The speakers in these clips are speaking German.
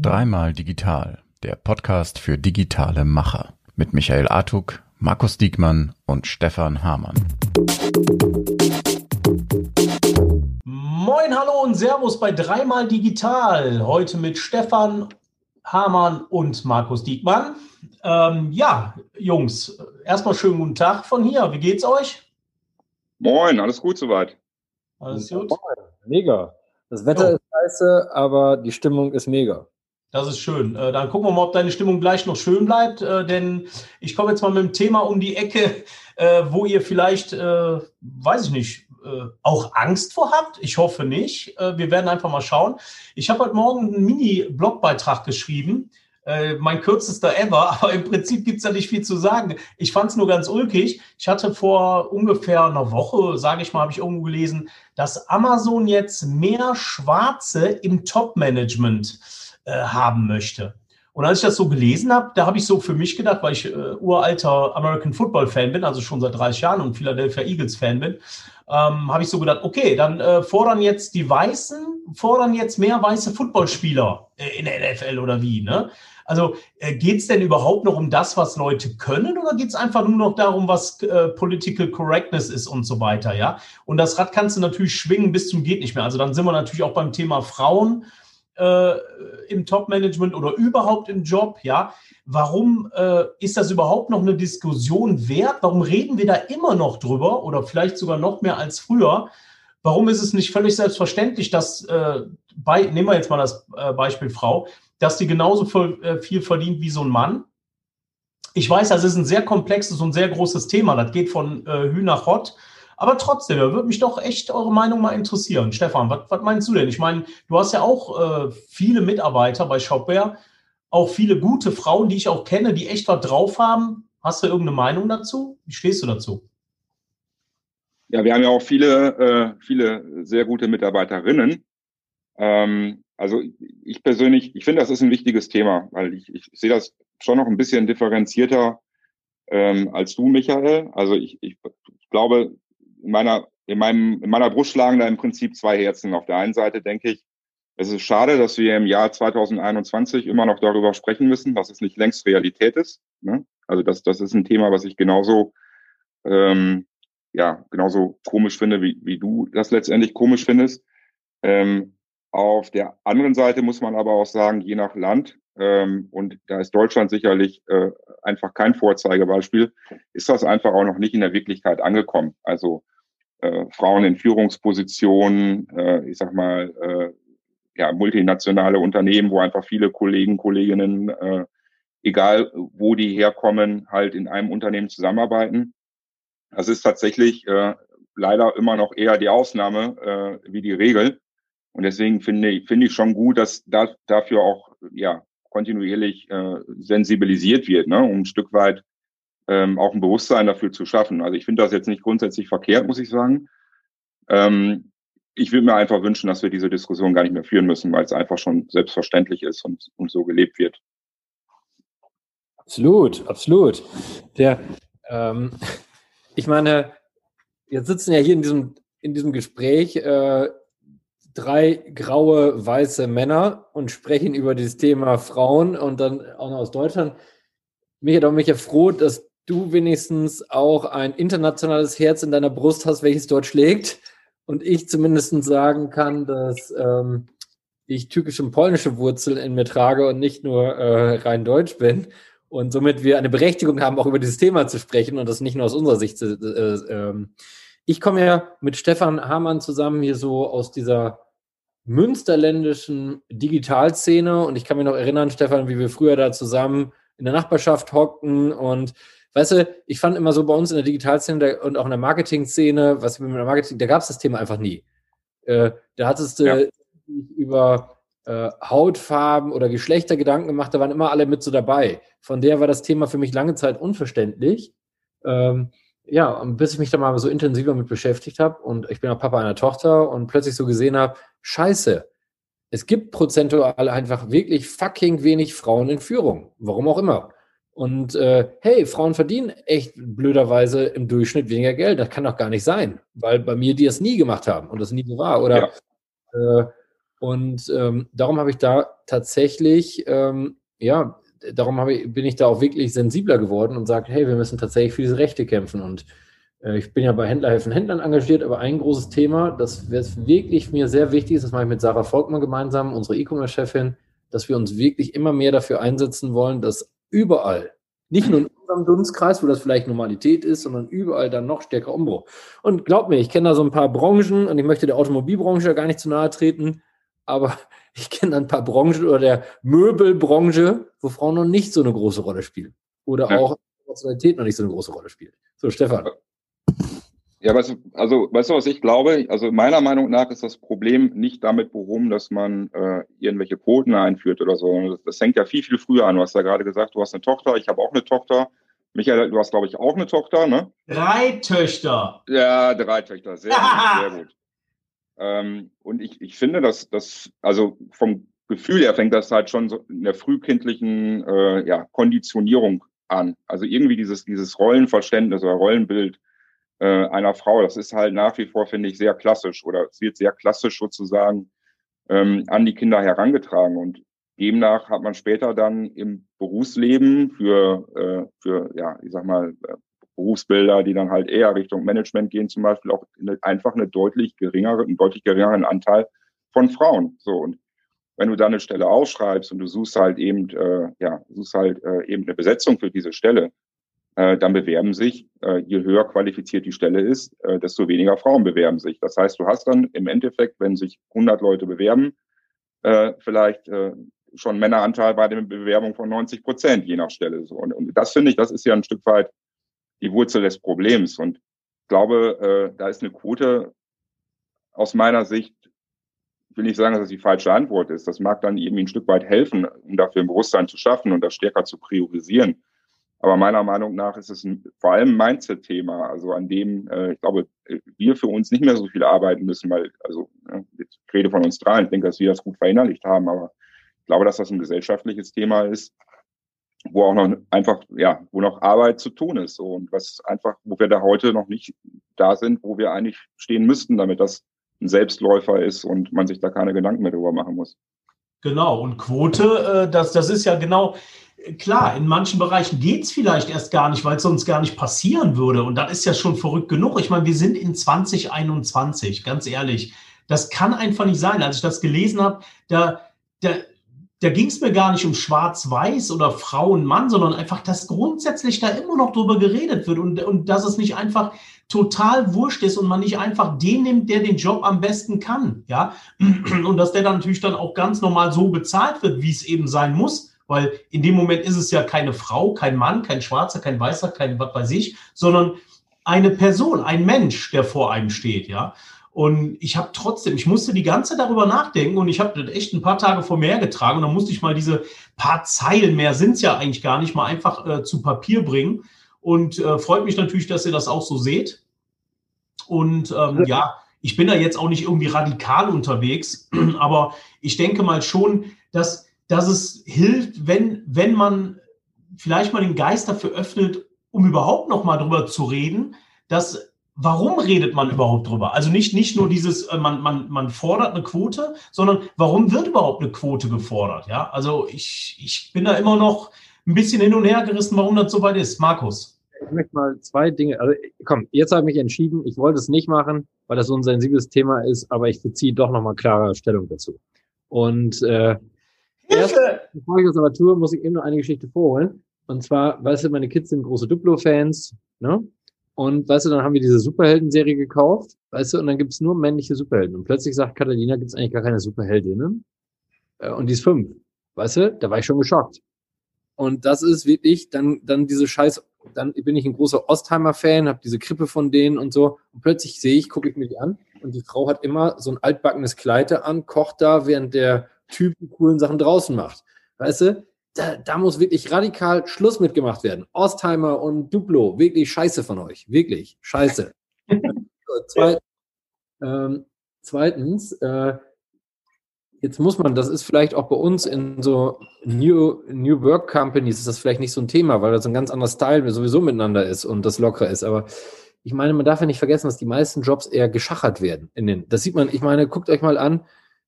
Dreimal Digital, der Podcast für digitale Macher mit Michael Artuk, Markus Diekmann und Stefan Hamann. Moin, hallo und Servus bei Dreimal Digital. Heute mit Stefan Hamann und Markus Diekmann. Ähm, ja, Jungs, erstmal schönen guten Tag von hier. Wie geht's euch? Moin, alles gut soweit. Alles gut? Mega. Das Wetter jo. ist scheiße, aber die Stimmung ist mega. Das ist schön. Äh, dann gucken wir mal, ob deine Stimmung gleich noch schön bleibt, äh, denn ich komme jetzt mal mit dem Thema um die Ecke, äh, wo ihr vielleicht, weiß ich nicht, auch Angst vor habt. Ich hoffe nicht. wir werden einfach mal schauen. Ich habe heute Morgen einen Mini-Blogbeitrag geschrieben äh, mein kürzester ever, aber im Prinzip gibt's da nicht viel zu sagen. Ich fand es nur ganz ulkig. Ich hatte vor ungefähr einer Woche, sage ich mal, habe ich irgendwo gelesen, dass Amazon jetzt mehr Schwarze im Top-Management äh, haben möchte. Und als ich das so gelesen habe, da habe ich so für mich gedacht, weil ich äh, uralter American Football Fan bin, also schon seit 30 Jahren und Philadelphia Eagles Fan bin, ähm, habe ich so gedacht, okay, dann äh, fordern jetzt die Weißen, fordern jetzt mehr weiße Footballspieler äh, in der NFL oder wie, ne? Also äh, geht es denn überhaupt noch um das, was Leute können, oder geht es einfach nur noch darum, was äh, Political Correctness ist und so weiter, ja? Und das Rad kannst du natürlich schwingen bis zum geht nicht mehr. Also dann sind wir natürlich auch beim Thema Frauen äh, im Top-Management oder überhaupt im Job, ja? Warum äh, ist das überhaupt noch eine Diskussion wert? Warum reden wir da immer noch drüber oder vielleicht sogar noch mehr als früher? Warum ist es nicht völlig selbstverständlich, dass, äh, bei, nehmen wir jetzt mal das äh, Beispiel Frau, dass die genauso äh, viel verdient wie so ein Mann. Ich weiß, das ist ein sehr komplexes und sehr großes Thema. Das geht von äh, Hü nach Hott. Aber trotzdem, da würde mich doch echt eure Meinung mal interessieren. Stefan, was, meinst du denn? Ich meine, du hast ja auch äh, viele Mitarbeiter bei Shopware, auch viele gute Frauen, die ich auch kenne, die echt was drauf haben. Hast du irgendeine Meinung dazu? Wie stehst du dazu? Ja, wir haben ja auch viele, äh, viele sehr gute Mitarbeiterinnen. Ähm, also ich persönlich, ich finde, das ist ein wichtiges Thema, weil ich, ich sehe das schon noch ein bisschen differenzierter ähm, als du, Michael. Also ich, ich glaube, in meiner, in, meinem, in meiner Brust schlagen da im Prinzip zwei Herzen. Auf der einen Seite denke ich, es ist schade, dass wir im Jahr 2021 immer noch darüber sprechen müssen, dass es nicht längst Realität ist. Ne? Also das, das ist ein Thema, was ich genauso, ähm, ja, genauso komisch finde, wie, wie du das letztendlich komisch findest. Ähm, auf der anderen Seite muss man aber auch sagen, je nach Land, ähm, und da ist Deutschland sicherlich äh, einfach kein Vorzeigebeispiel, ist das einfach auch noch nicht in der Wirklichkeit angekommen. Also äh, Frauen in Führungspositionen, äh, ich sag mal, äh, ja, multinationale Unternehmen, wo einfach viele Kollegen, Kolleginnen, äh, egal wo die herkommen, halt in einem Unternehmen zusammenarbeiten. Das ist tatsächlich äh, leider immer noch eher die Ausnahme äh, wie die Regel. Und deswegen finde ich, finde ich schon gut, dass da, dafür auch ja, kontinuierlich äh, sensibilisiert wird, ne, um ein Stück weit ähm, auch ein Bewusstsein dafür zu schaffen. Also ich finde das jetzt nicht grundsätzlich verkehrt, muss ich sagen. Ähm, ich würde mir einfach wünschen, dass wir diese Diskussion gar nicht mehr führen müssen, weil es einfach schon selbstverständlich ist und, und so gelebt wird. Absolut, absolut. Der, ähm, ich meine, jetzt sitzen ja hier in diesem, in diesem Gespräch äh, drei graue, weiße Männer und sprechen über das Thema Frauen und dann auch noch aus Deutschland. Mich hat auch mich froh, dass du wenigstens auch ein internationales Herz in deiner Brust hast, welches dort schlägt. Und ich zumindest sagen kann, dass ähm, ich türkische und polnische Wurzeln in mir trage und nicht nur äh, rein deutsch bin. Und somit wir eine Berechtigung haben, auch über dieses Thema zu sprechen und das nicht nur aus unserer Sicht. Äh, äh, ich komme ja mit Stefan Hamann zusammen hier so aus dieser münsterländischen Digitalszene. Und ich kann mich noch erinnern, Stefan, wie wir früher da zusammen in der Nachbarschaft hockten. Und weißt du, ich fand immer so bei uns in der Digitalszene und auch in der Marketing-Szene, was wir mit der Marketing, da gab es das Thema einfach nie. Äh, da hattest du ja. über äh, Hautfarben oder Geschlechter Gedanken gemacht, da waren immer alle mit so dabei. Von der war das Thema für mich lange Zeit unverständlich. Ähm, ja, bis ich mich da mal so intensiver mit beschäftigt habe und ich bin auch Papa einer Tochter und plötzlich so gesehen habe, scheiße, es gibt prozentual einfach wirklich fucking wenig Frauen in Führung. Warum auch immer. Und äh, hey, Frauen verdienen echt blöderweise im Durchschnitt weniger Geld. Das kann doch gar nicht sein, weil bei mir die es nie gemacht haben und das nie so war. Oder ja. äh, Und ähm, darum habe ich da tatsächlich, ähm, ja, darum ich, bin ich da auch wirklich sensibler geworden und sage, hey, wir müssen tatsächlich für diese Rechte kämpfen. Und äh, ich bin ja bei Händlerhelfen Händlern engagiert, aber ein großes Thema, das wirklich mir sehr wichtig ist, das mache ich mit Sarah Volkmann gemeinsam, unsere E-Commerce-Chefin, dass wir uns wirklich immer mehr dafür einsetzen wollen, dass überall, nicht nur in unserem Dunstkreis, wo das vielleicht Normalität ist, sondern überall dann noch stärker Umbruch. Und glaub mir, ich kenne da so ein paar Branchen und ich möchte der Automobilbranche gar nicht zu nahe treten, aber ich kenne ein paar Branchen oder der Möbelbranche, wo Frauen noch nicht so eine große Rolle spielen. Oder ja. auch Sexualität noch nicht so eine große Rolle spielt. So, Stefan. Ja, weißt du, also weißt du, was ich glaube? Also meiner Meinung nach ist das Problem nicht damit behoben, dass man äh, irgendwelche Quoten einführt oder so. Das, das hängt ja viel, viel früher an. Du hast ja gerade gesagt, du hast eine Tochter, ich habe auch eine Tochter. Michael, du hast, glaube ich, auch eine Tochter, ne? Drei Töchter. Ja, drei Töchter. Sehr gut, sehr gut. Ähm, und ich, ich finde, dass das, also vom Gefühl her fängt das halt schon so in der frühkindlichen äh, ja, Konditionierung an. Also irgendwie dieses, dieses Rollenverständnis oder Rollenbild äh, einer Frau, das ist halt nach wie vor, finde ich, sehr klassisch oder es wird sehr klassisch sozusagen ähm, an die Kinder herangetragen. Und demnach hat man später dann im Berufsleben für, äh, für ja, ich sag mal, äh, Berufsbilder, die dann halt eher Richtung Management gehen, zum Beispiel auch eine, einfach eine deutlich geringere, einen deutlich geringeren Anteil von Frauen. So und wenn du da eine Stelle ausschreibst und du suchst halt eben, äh, ja, suchst halt äh, eben eine Besetzung für diese Stelle, äh, dann bewerben sich, äh, je höher qualifiziert die Stelle ist, äh, desto weniger Frauen bewerben sich. Das heißt, du hast dann im Endeffekt, wenn sich 100 Leute bewerben, äh, vielleicht äh, schon Männeranteil bei der Bewerbung von 90 Prozent, je nach Stelle. So. Und, und das finde ich, das ist ja ein Stück weit die Wurzel des Problems. Und ich glaube, äh, da ist eine Quote aus meiner Sicht, ich will nicht sagen, dass das die falsche Antwort ist. Das mag dann irgendwie ein Stück weit helfen, um dafür ein Bewusstsein zu schaffen und das stärker zu priorisieren. Aber meiner Meinung nach ist es ein, vor allem ein Mindset-Thema, also an dem, äh, ich glaube, wir für uns nicht mehr so viel arbeiten müssen, weil, also, ich rede von uns dreien, ich denke, dass wir das gut verinnerlicht haben, aber ich glaube, dass das ein gesellschaftliches Thema ist, wo auch noch einfach, ja, wo noch Arbeit zu tun ist. Und was einfach, wo wir da heute noch nicht da sind, wo wir eigentlich stehen müssten, damit das ein Selbstläufer ist und man sich da keine Gedanken mehr drüber machen muss. Genau, und Quote, äh, das, das ist ja genau, klar, in manchen Bereichen geht es vielleicht erst gar nicht, weil es sonst gar nicht passieren würde. Und das ist ja schon verrückt genug. Ich meine, wir sind in 2021, ganz ehrlich. Das kann einfach nicht sein. Als ich das gelesen habe, da, da, da ging es mir gar nicht um Schwarz-Weiß oder Frau und Mann, sondern einfach, dass grundsätzlich da immer noch drüber geredet wird und, und dass es nicht einfach total wurscht ist und man nicht einfach den nimmt, der den Job am besten kann, ja, und dass der dann natürlich dann auch ganz normal so bezahlt wird, wie es eben sein muss, weil in dem Moment ist es ja keine Frau, kein Mann, kein Schwarzer, kein Weißer, kein was weiß ich, sondern eine Person, ein Mensch, der vor einem steht, ja. Und ich habe trotzdem, ich musste die ganze darüber nachdenken und ich habe das echt ein paar Tage vor mir hergetragen und dann musste ich mal diese paar Zeilen, mehr sind es ja eigentlich gar nicht, mal einfach äh, zu Papier bringen. Und äh, freut mich natürlich, dass ihr das auch so seht. Und ähm, ja, ich bin da jetzt auch nicht irgendwie radikal unterwegs, aber ich denke mal schon, dass, dass es hilft, wenn, wenn man vielleicht mal den Geist dafür öffnet, um überhaupt noch mal drüber zu reden, dass warum redet man überhaupt drüber? Also nicht, nicht nur dieses, äh, man, man, man fordert eine Quote, sondern warum wird überhaupt eine Quote gefordert? Ja, also ich, ich bin da immer noch ein bisschen hin und her gerissen, warum das so weit ist. Markus. Ich möchte mal zwei Dinge, also komm, jetzt habe ich mich entschieden, ich wollte es nicht machen, weil das so ein sensibles Thema ist, aber ich beziehe doch nochmal klare Stellung dazu. Und äh, erst, bevor ich das aber tue, muss ich eben noch eine Geschichte vorholen. Und zwar, weißt du, meine Kids sind große Duplo-Fans, ne? Und weißt du, dann haben wir diese Superhelden-Serie gekauft, weißt du, und dann gibt's nur männliche Superhelden. Und plötzlich sagt Catalina, gibt's eigentlich gar keine Superheldinnen. Äh, und die ist fünf. Weißt du, da war ich schon geschockt. Und das ist wirklich dann, dann diese Scheiß, dann bin ich ein großer Ostheimer-Fan, habe diese Krippe von denen und so. Und plötzlich sehe ich, gucke ich mir die an und die Frau hat immer so ein altbackenes Kleid an, kocht da, während der Typ die coolen Sachen draußen macht. Weißt du, da, da muss wirklich radikal Schluss mitgemacht werden. Ostheimer und Duplo, wirklich scheiße von euch. Wirklich scheiße. Zweit, ähm, zweitens, äh, jetzt muss man, das ist vielleicht auch bei uns in so New, New Work Companies, ist das vielleicht nicht so ein Thema, weil das ein ganz anderer Style sowieso miteinander ist und das locker ist. Aber ich meine, man darf ja nicht vergessen, dass die meisten Jobs eher geschachert werden. In den, das sieht man, ich meine, guckt euch mal an,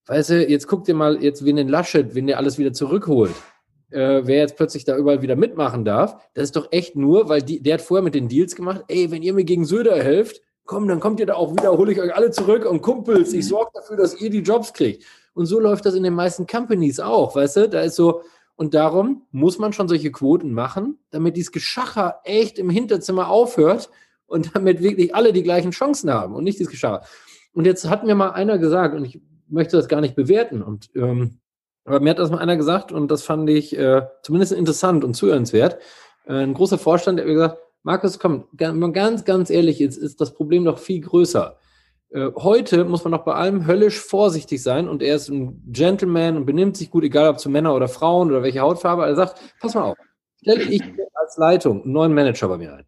weißt du, jetzt guck dir mal, jetzt wen den Laschet, wenn der alles wieder zurückholt, äh, wer jetzt plötzlich da überall wieder mitmachen darf, das ist doch echt nur, weil die, der hat vorher mit den Deals gemacht, ey, wenn ihr mir gegen Söder helft, komm, dann kommt ihr da auch wieder, hole ich euch alle zurück und Kumpels, ich sorge dafür, dass ihr die Jobs kriegt. Und so läuft das in den meisten Companies auch, weißt du? Da ist so, und darum muss man schon solche Quoten machen, damit dieses Geschacher echt im Hinterzimmer aufhört und damit wirklich alle die gleichen Chancen haben und nicht dieses Geschacher. Und jetzt hat mir mal einer gesagt, und ich möchte das gar nicht bewerten, und ähm, aber mir hat das mal einer gesagt, und das fand ich äh, zumindest interessant und zuhörenswert. Äh, ein großer Vorstand, der hat mir gesagt, Markus, komm, ganz, ganz ehrlich, jetzt ist das Problem noch viel größer. Äh, heute muss man noch bei allem höllisch vorsichtig sein und er ist ein Gentleman und benimmt sich gut, egal ob zu Männer oder Frauen oder welche Hautfarbe. Er sagt, pass mal auf, stelle ich als Leitung einen neuen Manager bei mir ein.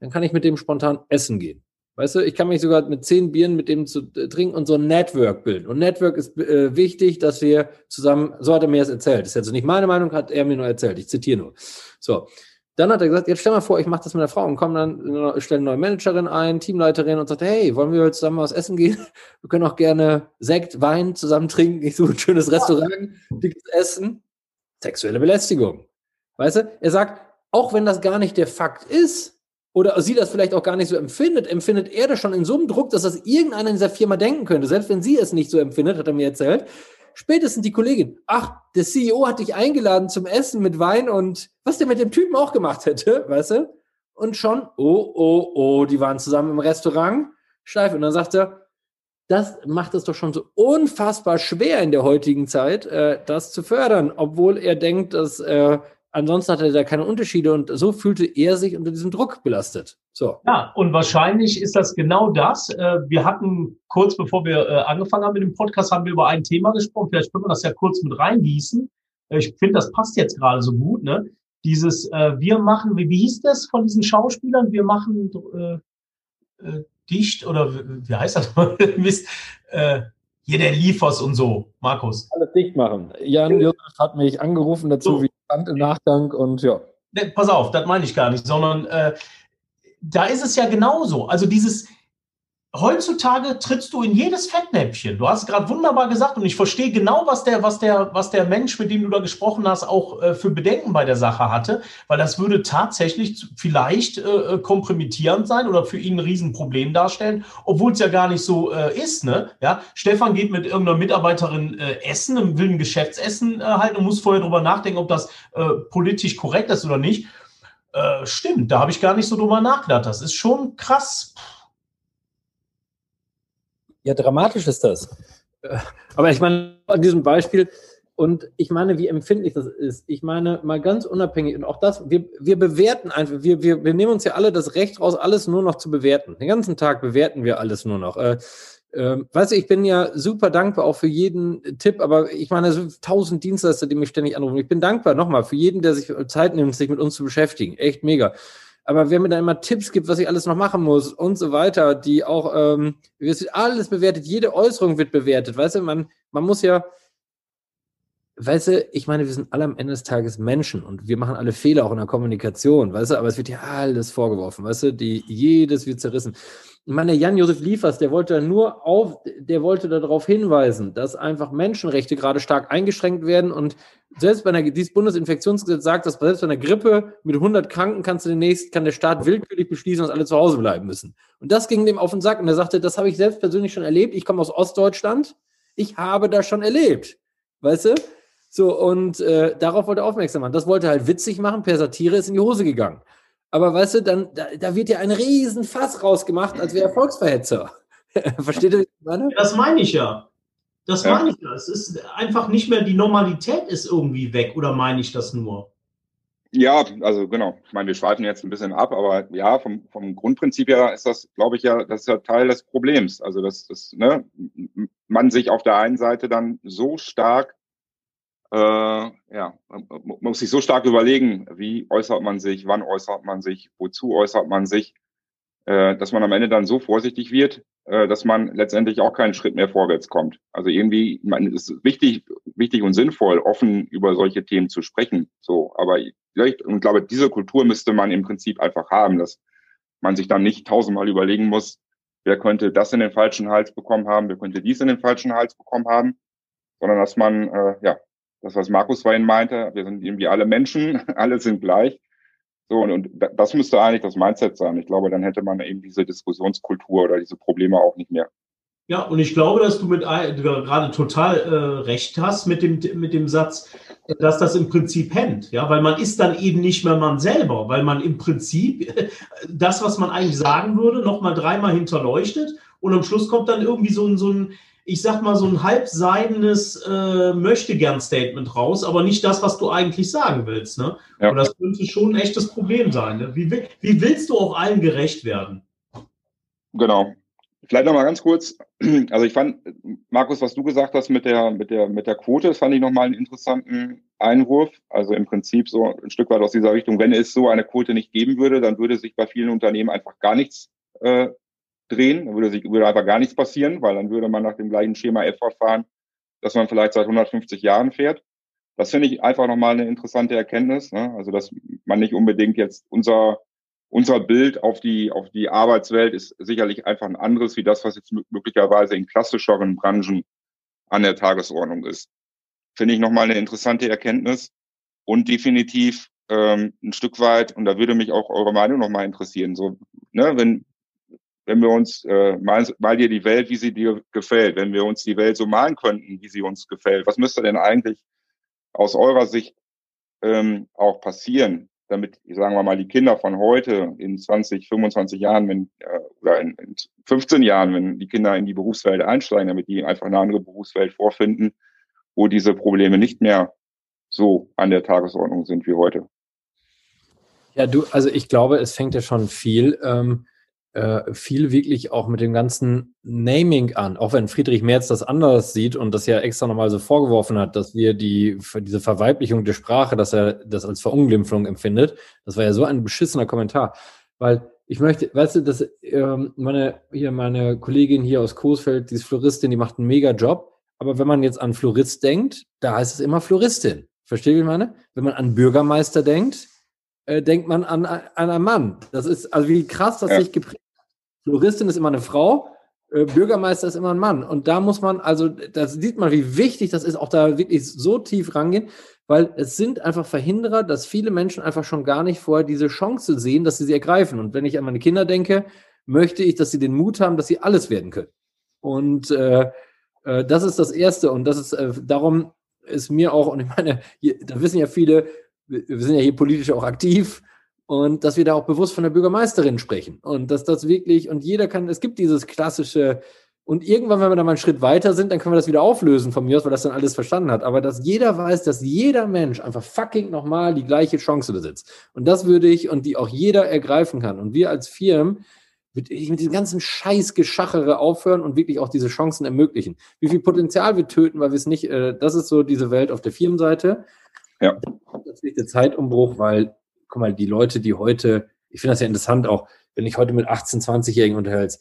Dann kann ich mit dem spontan essen gehen. Weißt du, ich kann mich sogar mit zehn Bieren mit dem zu äh, trinken und so ein Network bilden. Und Network ist äh, wichtig, dass wir zusammen, so hat er mir das erzählt. Das ist jetzt nicht meine Meinung, hat er mir nur erzählt. Ich zitiere nur. So. Dann hat er gesagt, jetzt stell mal vor, ich mache das mit einer Frau und komme dann, stelle eine neue Managerin ein, Teamleiterin und sagt, hey, wollen wir zusammen was essen gehen? Wir können auch gerne Sekt, Wein zusammen trinken. Ich suche ein schönes Restaurant, dickes Essen. Sexuelle Belästigung. Weißt du? Er sagt, auch wenn das gar nicht der Fakt ist, oder sie das vielleicht auch gar nicht so empfindet, empfindet er das schon in so einem Druck, dass das irgendeiner in dieser Firma denken könnte. Selbst wenn sie es nicht so empfindet, hat er mir erzählt. Spätestens die Kollegin, ach, der CEO hat dich eingeladen zum Essen mit Wein und was der mit dem Typen auch gemacht hätte, weißt du? Und schon, oh, oh, oh, die waren zusammen im Restaurant, steif. Und dann sagt er, das macht es doch schon so unfassbar schwer in der heutigen Zeit, äh, das zu fördern, obwohl er denkt, dass äh, ansonsten hat er da keine Unterschiede und so fühlte er sich unter diesem Druck belastet. So. Ja, und wahrscheinlich ist das genau das. Äh, wir hatten kurz bevor wir äh, angefangen haben mit dem Podcast, haben wir über ein Thema gesprochen. Vielleicht können wir das ja kurz mit reingießen. Äh, ich finde, das passt jetzt gerade so gut. Ne? Dieses, wir machen, wie, wie hieß das von diesen Schauspielern? Wir machen äh, dicht oder wie heißt das? Äh, hier der Liefers und so, Markus. Alles dicht machen. Jan Josef hat mich angerufen dazu, so. wie stand im Nachgang und ja. Ne, pass auf, das meine ich gar nicht, sondern äh, da ist es ja genauso. Also dieses, heutzutage trittst du in jedes Fettnäpfchen. Du hast gerade wunderbar gesagt und ich verstehe genau, was der, was der, was der Mensch, mit dem du da gesprochen hast, auch äh, für Bedenken bei der Sache hatte, weil das würde tatsächlich vielleicht äh, kompromittierend sein oder für ihn ein Riesenproblem darstellen, obwohl es ja gar nicht so äh, ist. Ne? Ja, Stefan geht mit irgendeiner Mitarbeiterin äh, essen, will ein Geschäftsessen äh, halten und muss vorher drüber nachdenken, ob das äh, politisch korrekt ist oder nicht. Äh, stimmt, da habe ich gar nicht so drüber nachgedacht. Das ist schon krass. Ja, dramatisch ist das. Aber ich meine, an diesem Beispiel, und ich meine, wie empfindlich das ist. Ich meine, mal ganz unabhängig, und auch das, wir, wir bewerten einfach, wir, wir, wir nehmen uns ja alle das Recht raus, alles nur noch zu bewerten. Den ganzen Tag bewerten wir alles nur noch. Äh, äh, weißt du, ich bin ja super dankbar auch für jeden Tipp, aber ich meine, so tausend Dienstleister, die mich ständig anrufen. Ich bin dankbar nochmal für jeden, der sich Zeit nimmt, sich mit uns zu beschäftigen. Echt mega. Aber wer mir dann immer Tipps gibt, was ich alles noch machen muss und so weiter, die auch, ähm, alles bewertet, jede Äußerung wird bewertet. Weißt du, man, man muss ja, weißt du, ich meine, wir sind alle am Ende des Tages Menschen und wir machen alle Fehler auch in der Kommunikation, weißt du, aber es wird ja alles vorgeworfen, weißt du, die, jedes wird zerrissen. Ich meine, Jan-Josef Liefers, der wollte nur auf, der wollte darauf hinweisen, dass einfach Menschenrechte gerade stark eingeschränkt werden und selbst bei einer, dieses Bundesinfektionsgesetz sagt, dass selbst bei einer Grippe mit 100 Kranken kannst du demnächst, kann der Staat willkürlich beschließen, dass alle zu Hause bleiben müssen. Und das ging dem auf den Sack und er sagte, das habe ich selbst persönlich schon erlebt. Ich komme aus Ostdeutschland. Ich habe das schon erlebt. Weißt du? So, und äh, darauf wollte er aufmerksam machen. Das wollte er halt witzig machen, per Satire ist in die Hose gegangen. Aber weißt du, dann, da, da wird ja ein riesen Fass rausgemacht, als wäre er Volksverhetzer. Versteht ihr, was ich meine? Das meine ich ja. Das ja. meine ich ja. Es ist einfach nicht mehr, die Normalität ist irgendwie weg, oder meine ich das nur? Ja, also genau. Ich meine, wir schweifen jetzt ein bisschen ab, aber ja, vom, vom Grundprinzip her ist das, glaube ich, ja, das ist ja Teil des Problems. Also, dass, dass ne, man sich auf der einen Seite dann so stark äh, ja, man muss sich so stark überlegen, wie äußert man sich, wann äußert man sich, wozu äußert man sich, äh, dass man am Ende dann so vorsichtig wird, äh, dass man letztendlich auch keinen Schritt mehr vorwärts kommt. Also irgendwie, man ist wichtig, wichtig und sinnvoll, offen über solche Themen zu sprechen. So, aber vielleicht, und glaube, diese Kultur müsste man im Prinzip einfach haben, dass man sich dann nicht tausendmal überlegen muss, wer könnte das in den falschen Hals bekommen haben, wer könnte dies in den falschen Hals bekommen haben, sondern dass man, äh, ja, das, was Markus vorhin meinte, wir sind irgendwie alle Menschen, alle sind gleich. So, und, und das müsste eigentlich das Mindset sein. Ich glaube, dann hätte man eben diese Diskussionskultur oder diese Probleme auch nicht mehr. Ja, und ich glaube, dass du mit gerade total äh, recht hast mit dem, mit dem Satz, dass das im Prinzip hemmt, ja, weil man ist dann eben nicht mehr man selber, weil man im Prinzip das, was man eigentlich sagen würde, nochmal dreimal hinterleuchtet und am Schluss kommt dann irgendwie so ein, so ein ich sag mal, so ein halbseidenes äh, Möchtegern-Statement raus, aber nicht das, was du eigentlich sagen willst. Ne? Ja. Und das könnte schon ein echtes Problem sein. Ne? Wie, wie willst du auch allen gerecht werden? Genau. Vielleicht nochmal ganz kurz. Also ich fand, Markus, was du gesagt hast mit der, mit der, mit der Quote, das fand ich nochmal einen interessanten Einwurf. Also im Prinzip so ein Stück weit aus dieser Richtung, wenn es so eine Quote nicht geben würde, dann würde sich bei vielen Unternehmen einfach gar nichts äh, drehen, dann würde, sich, würde einfach gar nichts passieren, weil dann würde man nach dem gleichen Schema F verfahren, dass man vielleicht seit 150 Jahren fährt. Das finde ich einfach nochmal eine interessante Erkenntnis. Ne? Also, dass man nicht unbedingt jetzt unser, unser Bild auf die, auf die Arbeitswelt ist sicherlich einfach ein anderes, wie das, was jetzt möglicherweise in klassischeren Branchen an der Tagesordnung ist. Finde ich nochmal eine interessante Erkenntnis und definitiv ähm, ein Stück weit, und da würde mich auch eure Meinung nochmal interessieren, so, ne, wenn, wenn wir uns, äh, mal, mal dir die Welt, wie sie dir gefällt, wenn wir uns die Welt so malen könnten, wie sie uns gefällt, was müsste denn eigentlich aus eurer Sicht ähm, auch passieren, damit, sagen wir mal, die Kinder von heute in 20, 25 Jahren, wenn, äh, oder in, in 15 Jahren, wenn die Kinder in die Berufswelt einsteigen, damit die einfach eine andere Berufswelt vorfinden, wo diese Probleme nicht mehr so an der Tagesordnung sind wie heute. Ja, du, also ich glaube, es fängt ja schon viel ähm, äh, viel wirklich auch mit dem ganzen Naming an, auch wenn Friedrich Merz das anders sieht und das ja extra nochmal so vorgeworfen hat, dass wir die, diese Verweiblichung der Sprache, dass er das als Verunglimpfung empfindet. Das war ja so ein beschissener Kommentar, weil ich möchte, weißt du, dass ähm, meine, hier meine Kollegin hier aus Coesfeld, die ist Floristin, die macht einen mega Job. Aber wenn man jetzt an Florist denkt, da heißt es immer Floristin. Verstehe wie ich meine? Wenn man an Bürgermeister denkt, äh, denkt man an, an einen Mann. Das ist, also wie krass das ja. sich geprägt Floristin ist immer eine Frau, äh, Bürgermeister ist immer ein Mann. Und da muss man, also da sieht man, wie wichtig das ist, auch da wirklich so tief rangehen, weil es sind einfach Verhinderer, dass viele Menschen einfach schon gar nicht vorher diese Chance sehen, dass sie sie ergreifen. Und wenn ich an meine Kinder denke, möchte ich, dass sie den Mut haben, dass sie alles werden können. Und äh, äh, das ist das Erste. Und das ist, äh, darum ist mir auch, und ich meine, hier, da wissen ja viele, wir sind ja hier politisch auch aktiv, und dass wir da auch bewusst von der Bürgermeisterin sprechen und dass das wirklich und jeder kann, es gibt dieses klassische und irgendwann, wenn wir da mal einen Schritt weiter sind, dann können wir das wieder auflösen von mir aus, weil das dann alles verstanden hat. Aber dass jeder weiß, dass jeder Mensch einfach fucking nochmal die gleiche Chance besitzt. Und das würde ich und die auch jeder ergreifen kann. Und wir als Firmen mit, mit diesem ganzen Scheißgeschachere aufhören und wirklich auch diese Chancen ermöglichen. Wie viel Potenzial wir töten, weil wir es nicht, äh, das ist so diese Welt auf der Firmenseite. Ja. Das ist der Zeitumbruch, weil guck mal, die Leute, die heute, ich finde das ja interessant auch, wenn ich heute mit 18-, 20-Jährigen unterhält,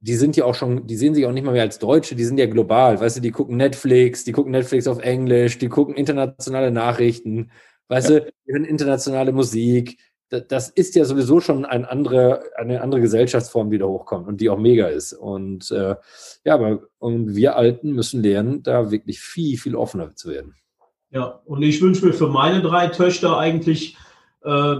die sind ja auch schon, die sehen sich auch nicht mal mehr als Deutsche, die sind ja global, weißt du, die gucken Netflix, die gucken Netflix auf Englisch, die gucken internationale Nachrichten, weißt ja. du, die hören internationale Musik. Das ist ja sowieso schon eine andere, eine andere Gesellschaftsform, die da hochkommt und die auch mega ist. Und äh, ja, aber und wir Alten müssen lernen, da wirklich viel, viel offener zu werden. Ja, und ich wünsche mir für meine drei Töchter eigentlich äh,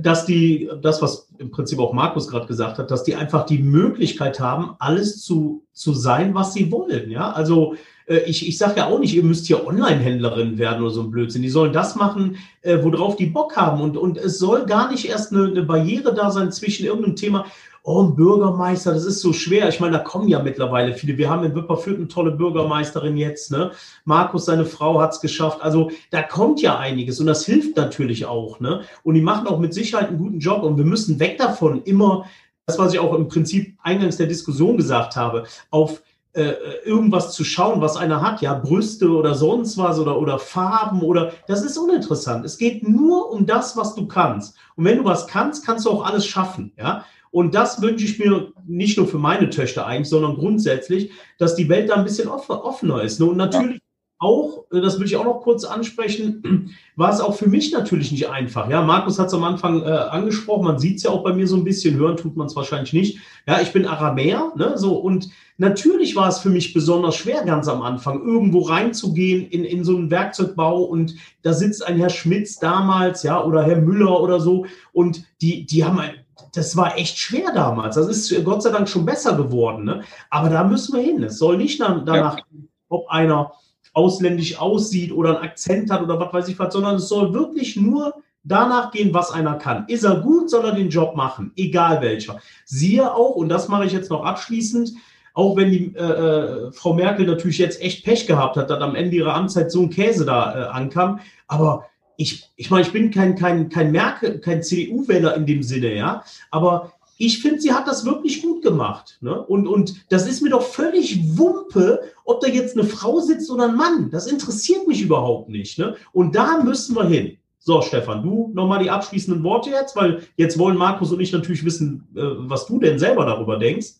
dass die, das, was im Prinzip auch Markus gerade gesagt hat, dass die einfach die Möglichkeit haben, alles zu, zu sein, was sie wollen. Ja, also äh, ich, ich sage ja auch nicht, ihr müsst hier Online-Händlerin werden oder so ein Blödsinn. Die sollen das machen, äh, worauf die Bock haben. Und, und es soll gar nicht erst eine, eine Barriere da sein zwischen irgendeinem Thema oh, ein Bürgermeister, das ist so schwer. Ich meine, da kommen ja mittlerweile viele. Wir haben in Wipperfürth eine tolle Bürgermeisterin jetzt. Ne? Markus, seine Frau, hat es geschafft. Also da kommt ja einiges und das hilft natürlich auch. Ne? Und die machen auch mit Sicherheit einen guten Job und wir müssen weg davon, immer, das, was ich auch im Prinzip eingangs der Diskussion gesagt habe, auf äh, irgendwas zu schauen, was einer hat, ja, Brüste oder sonst was oder, oder Farben oder, das ist uninteressant. Es geht nur um das, was du kannst. Und wenn du was kannst, kannst du auch alles schaffen, ja. Und das wünsche ich mir nicht nur für meine Töchter eigentlich, sondern grundsätzlich, dass die Welt da ein bisschen offener ist. Und natürlich auch, äh, das will ich auch noch kurz ansprechen, war es auch für mich natürlich nicht einfach. Ja, Markus hat es am Anfang äh, angesprochen, man sieht es ja auch bei mir so ein bisschen, hören tut man es wahrscheinlich nicht. Ja, ich bin Aramäer, ne, so und natürlich war es für mich besonders schwer, ganz am Anfang, irgendwo reinzugehen in, in so einen Werkzeugbau und da sitzt ein Herr Schmitz damals, ja, oder Herr Müller oder so und die, die haben ein das war echt schwer damals. Das ist Gott sei Dank schon besser geworden. Ne? Aber da müssen wir hin. Es soll nicht danach, ja. ob einer ausländisch aussieht oder einen Akzent hat oder was weiß ich was, sondern es soll wirklich nur danach gehen, was einer kann. Ist er gut, soll er den Job machen, egal welcher. Siehe auch, und das mache ich jetzt noch abschließend, auch wenn die äh, äh Frau Merkel natürlich jetzt echt Pech gehabt hat, dass am Ende ihrer Amtszeit so ein Käse da äh, ankam, aber ich, ich meine, ich bin kein, kein, kein Merkel, kein CDU-Wähler in dem Sinne, ja, aber ich finde, sie hat das wirklich gut gemacht. Ne? Und, und das ist mir doch völlig Wumpe, ob da jetzt eine Frau sitzt oder ein Mann. Das interessiert mich überhaupt nicht. Ne? Und da müssen wir hin. So, Stefan, du nochmal die abschließenden Worte jetzt, weil jetzt wollen Markus und ich natürlich wissen, äh, was du denn selber darüber denkst.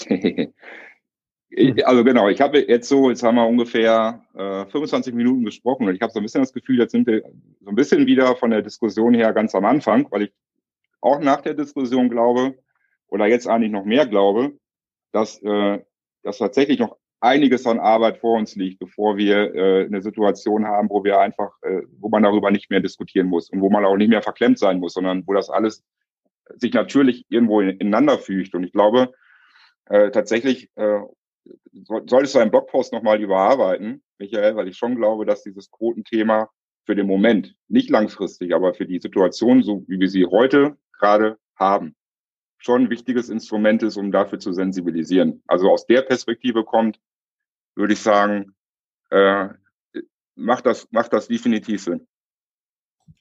also genau, ich habe jetzt so, jetzt haben wir ungefähr äh, 25 Minuten gesprochen und ich habe so ein bisschen das Gefühl, jetzt sind wir so ein bisschen wieder von der Diskussion her ganz am Anfang, weil ich auch nach der Diskussion glaube, oder jetzt eigentlich noch mehr glaube, dass, äh, dass tatsächlich noch einiges an Arbeit vor uns liegt, bevor wir äh, eine Situation haben, wo wir einfach, äh, wo man darüber nicht mehr diskutieren muss und wo man auch nicht mehr verklemmt sein muss, sondern wo das alles sich natürlich irgendwo ineinander fügt. Und ich glaube, äh, tatsächlich äh, solltest du einen Blogpost nochmal überarbeiten, Michael, weil ich schon glaube, dass dieses Quotenthema für den Moment, nicht langfristig, aber für die Situation, so wie wir sie heute gerade haben, schon ein wichtiges Instrument ist, um dafür zu sensibilisieren. Also aus der Perspektive kommt, würde ich sagen, äh, macht das, macht das definitiv Sinn.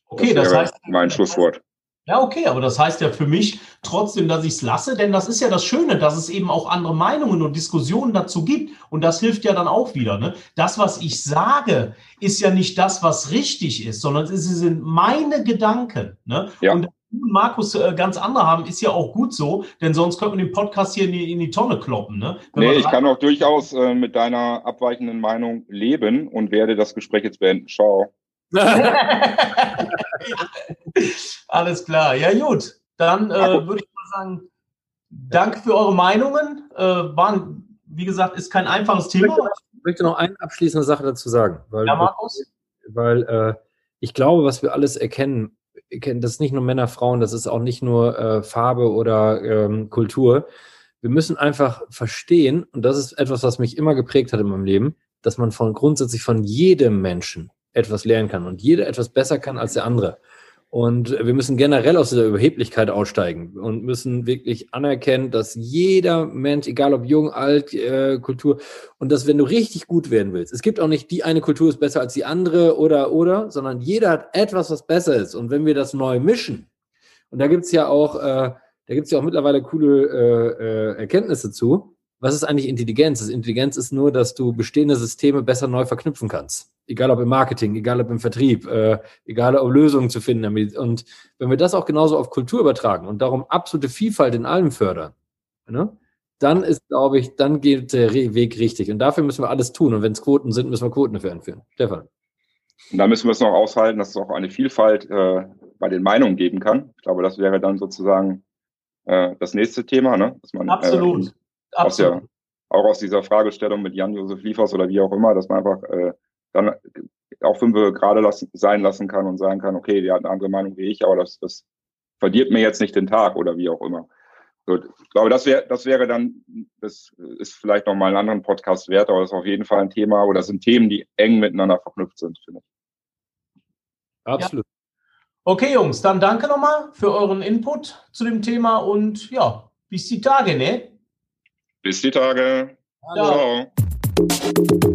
Okay, das, das heißt, mein Schlusswort. Ja, okay, aber das heißt ja für mich trotzdem, dass ich es lasse, denn das ist ja das Schöne, dass es eben auch andere Meinungen und Diskussionen dazu gibt. Und das hilft ja dann auch wieder. Ne? Das, was ich sage, ist ja nicht das, was richtig ist, sondern es sind meine Gedanken. Ne? Ja. Und Markus äh, ganz andere haben, ist ja auch gut so, denn sonst könnte man den Podcast hier in die, in die Tonne kloppen. Ne? nee, ich kann auch durchaus äh, mit deiner abweichenden Meinung leben und werde das Gespräch jetzt beenden. Ciao. Alles klar. Ja, gut. Dann äh, würde ich mal sagen, danke für eure Meinungen. Äh, waren, wie gesagt, ist kein einfaches Thema. Ich möchte noch eine abschließende Sache dazu sagen. Weil, ja, Markus? Weil äh, ich glaube, was wir alles erkennen, das ist nicht nur Männer, Frauen, das ist auch nicht nur äh, Farbe oder ähm, Kultur. Wir müssen einfach verstehen, und das ist etwas, was mich immer geprägt hat in meinem Leben, dass man von grundsätzlich von jedem Menschen etwas lernen kann und jeder etwas besser kann als der andere. Und wir müssen generell aus dieser Überheblichkeit aussteigen und müssen wirklich anerkennen, dass jeder Mensch, egal ob jung, alt, äh, Kultur, und dass wenn du richtig gut werden willst, es gibt auch nicht die eine Kultur ist besser als die andere oder oder, sondern jeder hat etwas, was besser ist. Und wenn wir das neu mischen, und da gibt's ja auch, äh, da gibt's ja auch mittlerweile coole äh, äh, Erkenntnisse zu, was ist eigentlich Intelligenz? Das Intelligenz ist nur, dass du bestehende Systeme besser neu verknüpfen kannst. Egal ob im Marketing, egal ob im Vertrieb, äh, egal ob Lösungen zu finden damit. Und wenn wir das auch genauso auf Kultur übertragen und darum absolute Vielfalt in allem fördern, ne, dann ist, glaube ich, dann geht der Weg richtig. Und dafür müssen wir alles tun. Und wenn es Quoten sind, müssen wir Quoten dafür einführen. Stefan. Und da müssen wir es noch aushalten, dass es auch eine Vielfalt äh, bei den Meinungen geben kann. Ich glaube, das wäre dann sozusagen äh, das nächste Thema, ne? Dass man, Absolut. Äh, aus der, auch aus dieser Fragestellung mit Jan-Josef Liefers oder wie auch immer, dass man einfach äh, dann auch fünf gerade lassen, sein lassen kann und sagen kann, okay, die hat eine andere Meinung wie ich, aber das, das verdirbt mir jetzt nicht den Tag oder wie auch immer. So, ich glaube, das wäre, das wäre dann, das ist vielleicht nochmal einen anderen Podcast wert, aber das ist auf jeden Fall ein Thema oder das sind Themen, die eng miteinander verknüpft sind, finde ich. Absolut. Ja. Okay, Jungs, dann danke nochmal für euren Input zu dem Thema und ja, bis die Tage, ne? Bis die Tage. Ciao. Ciao.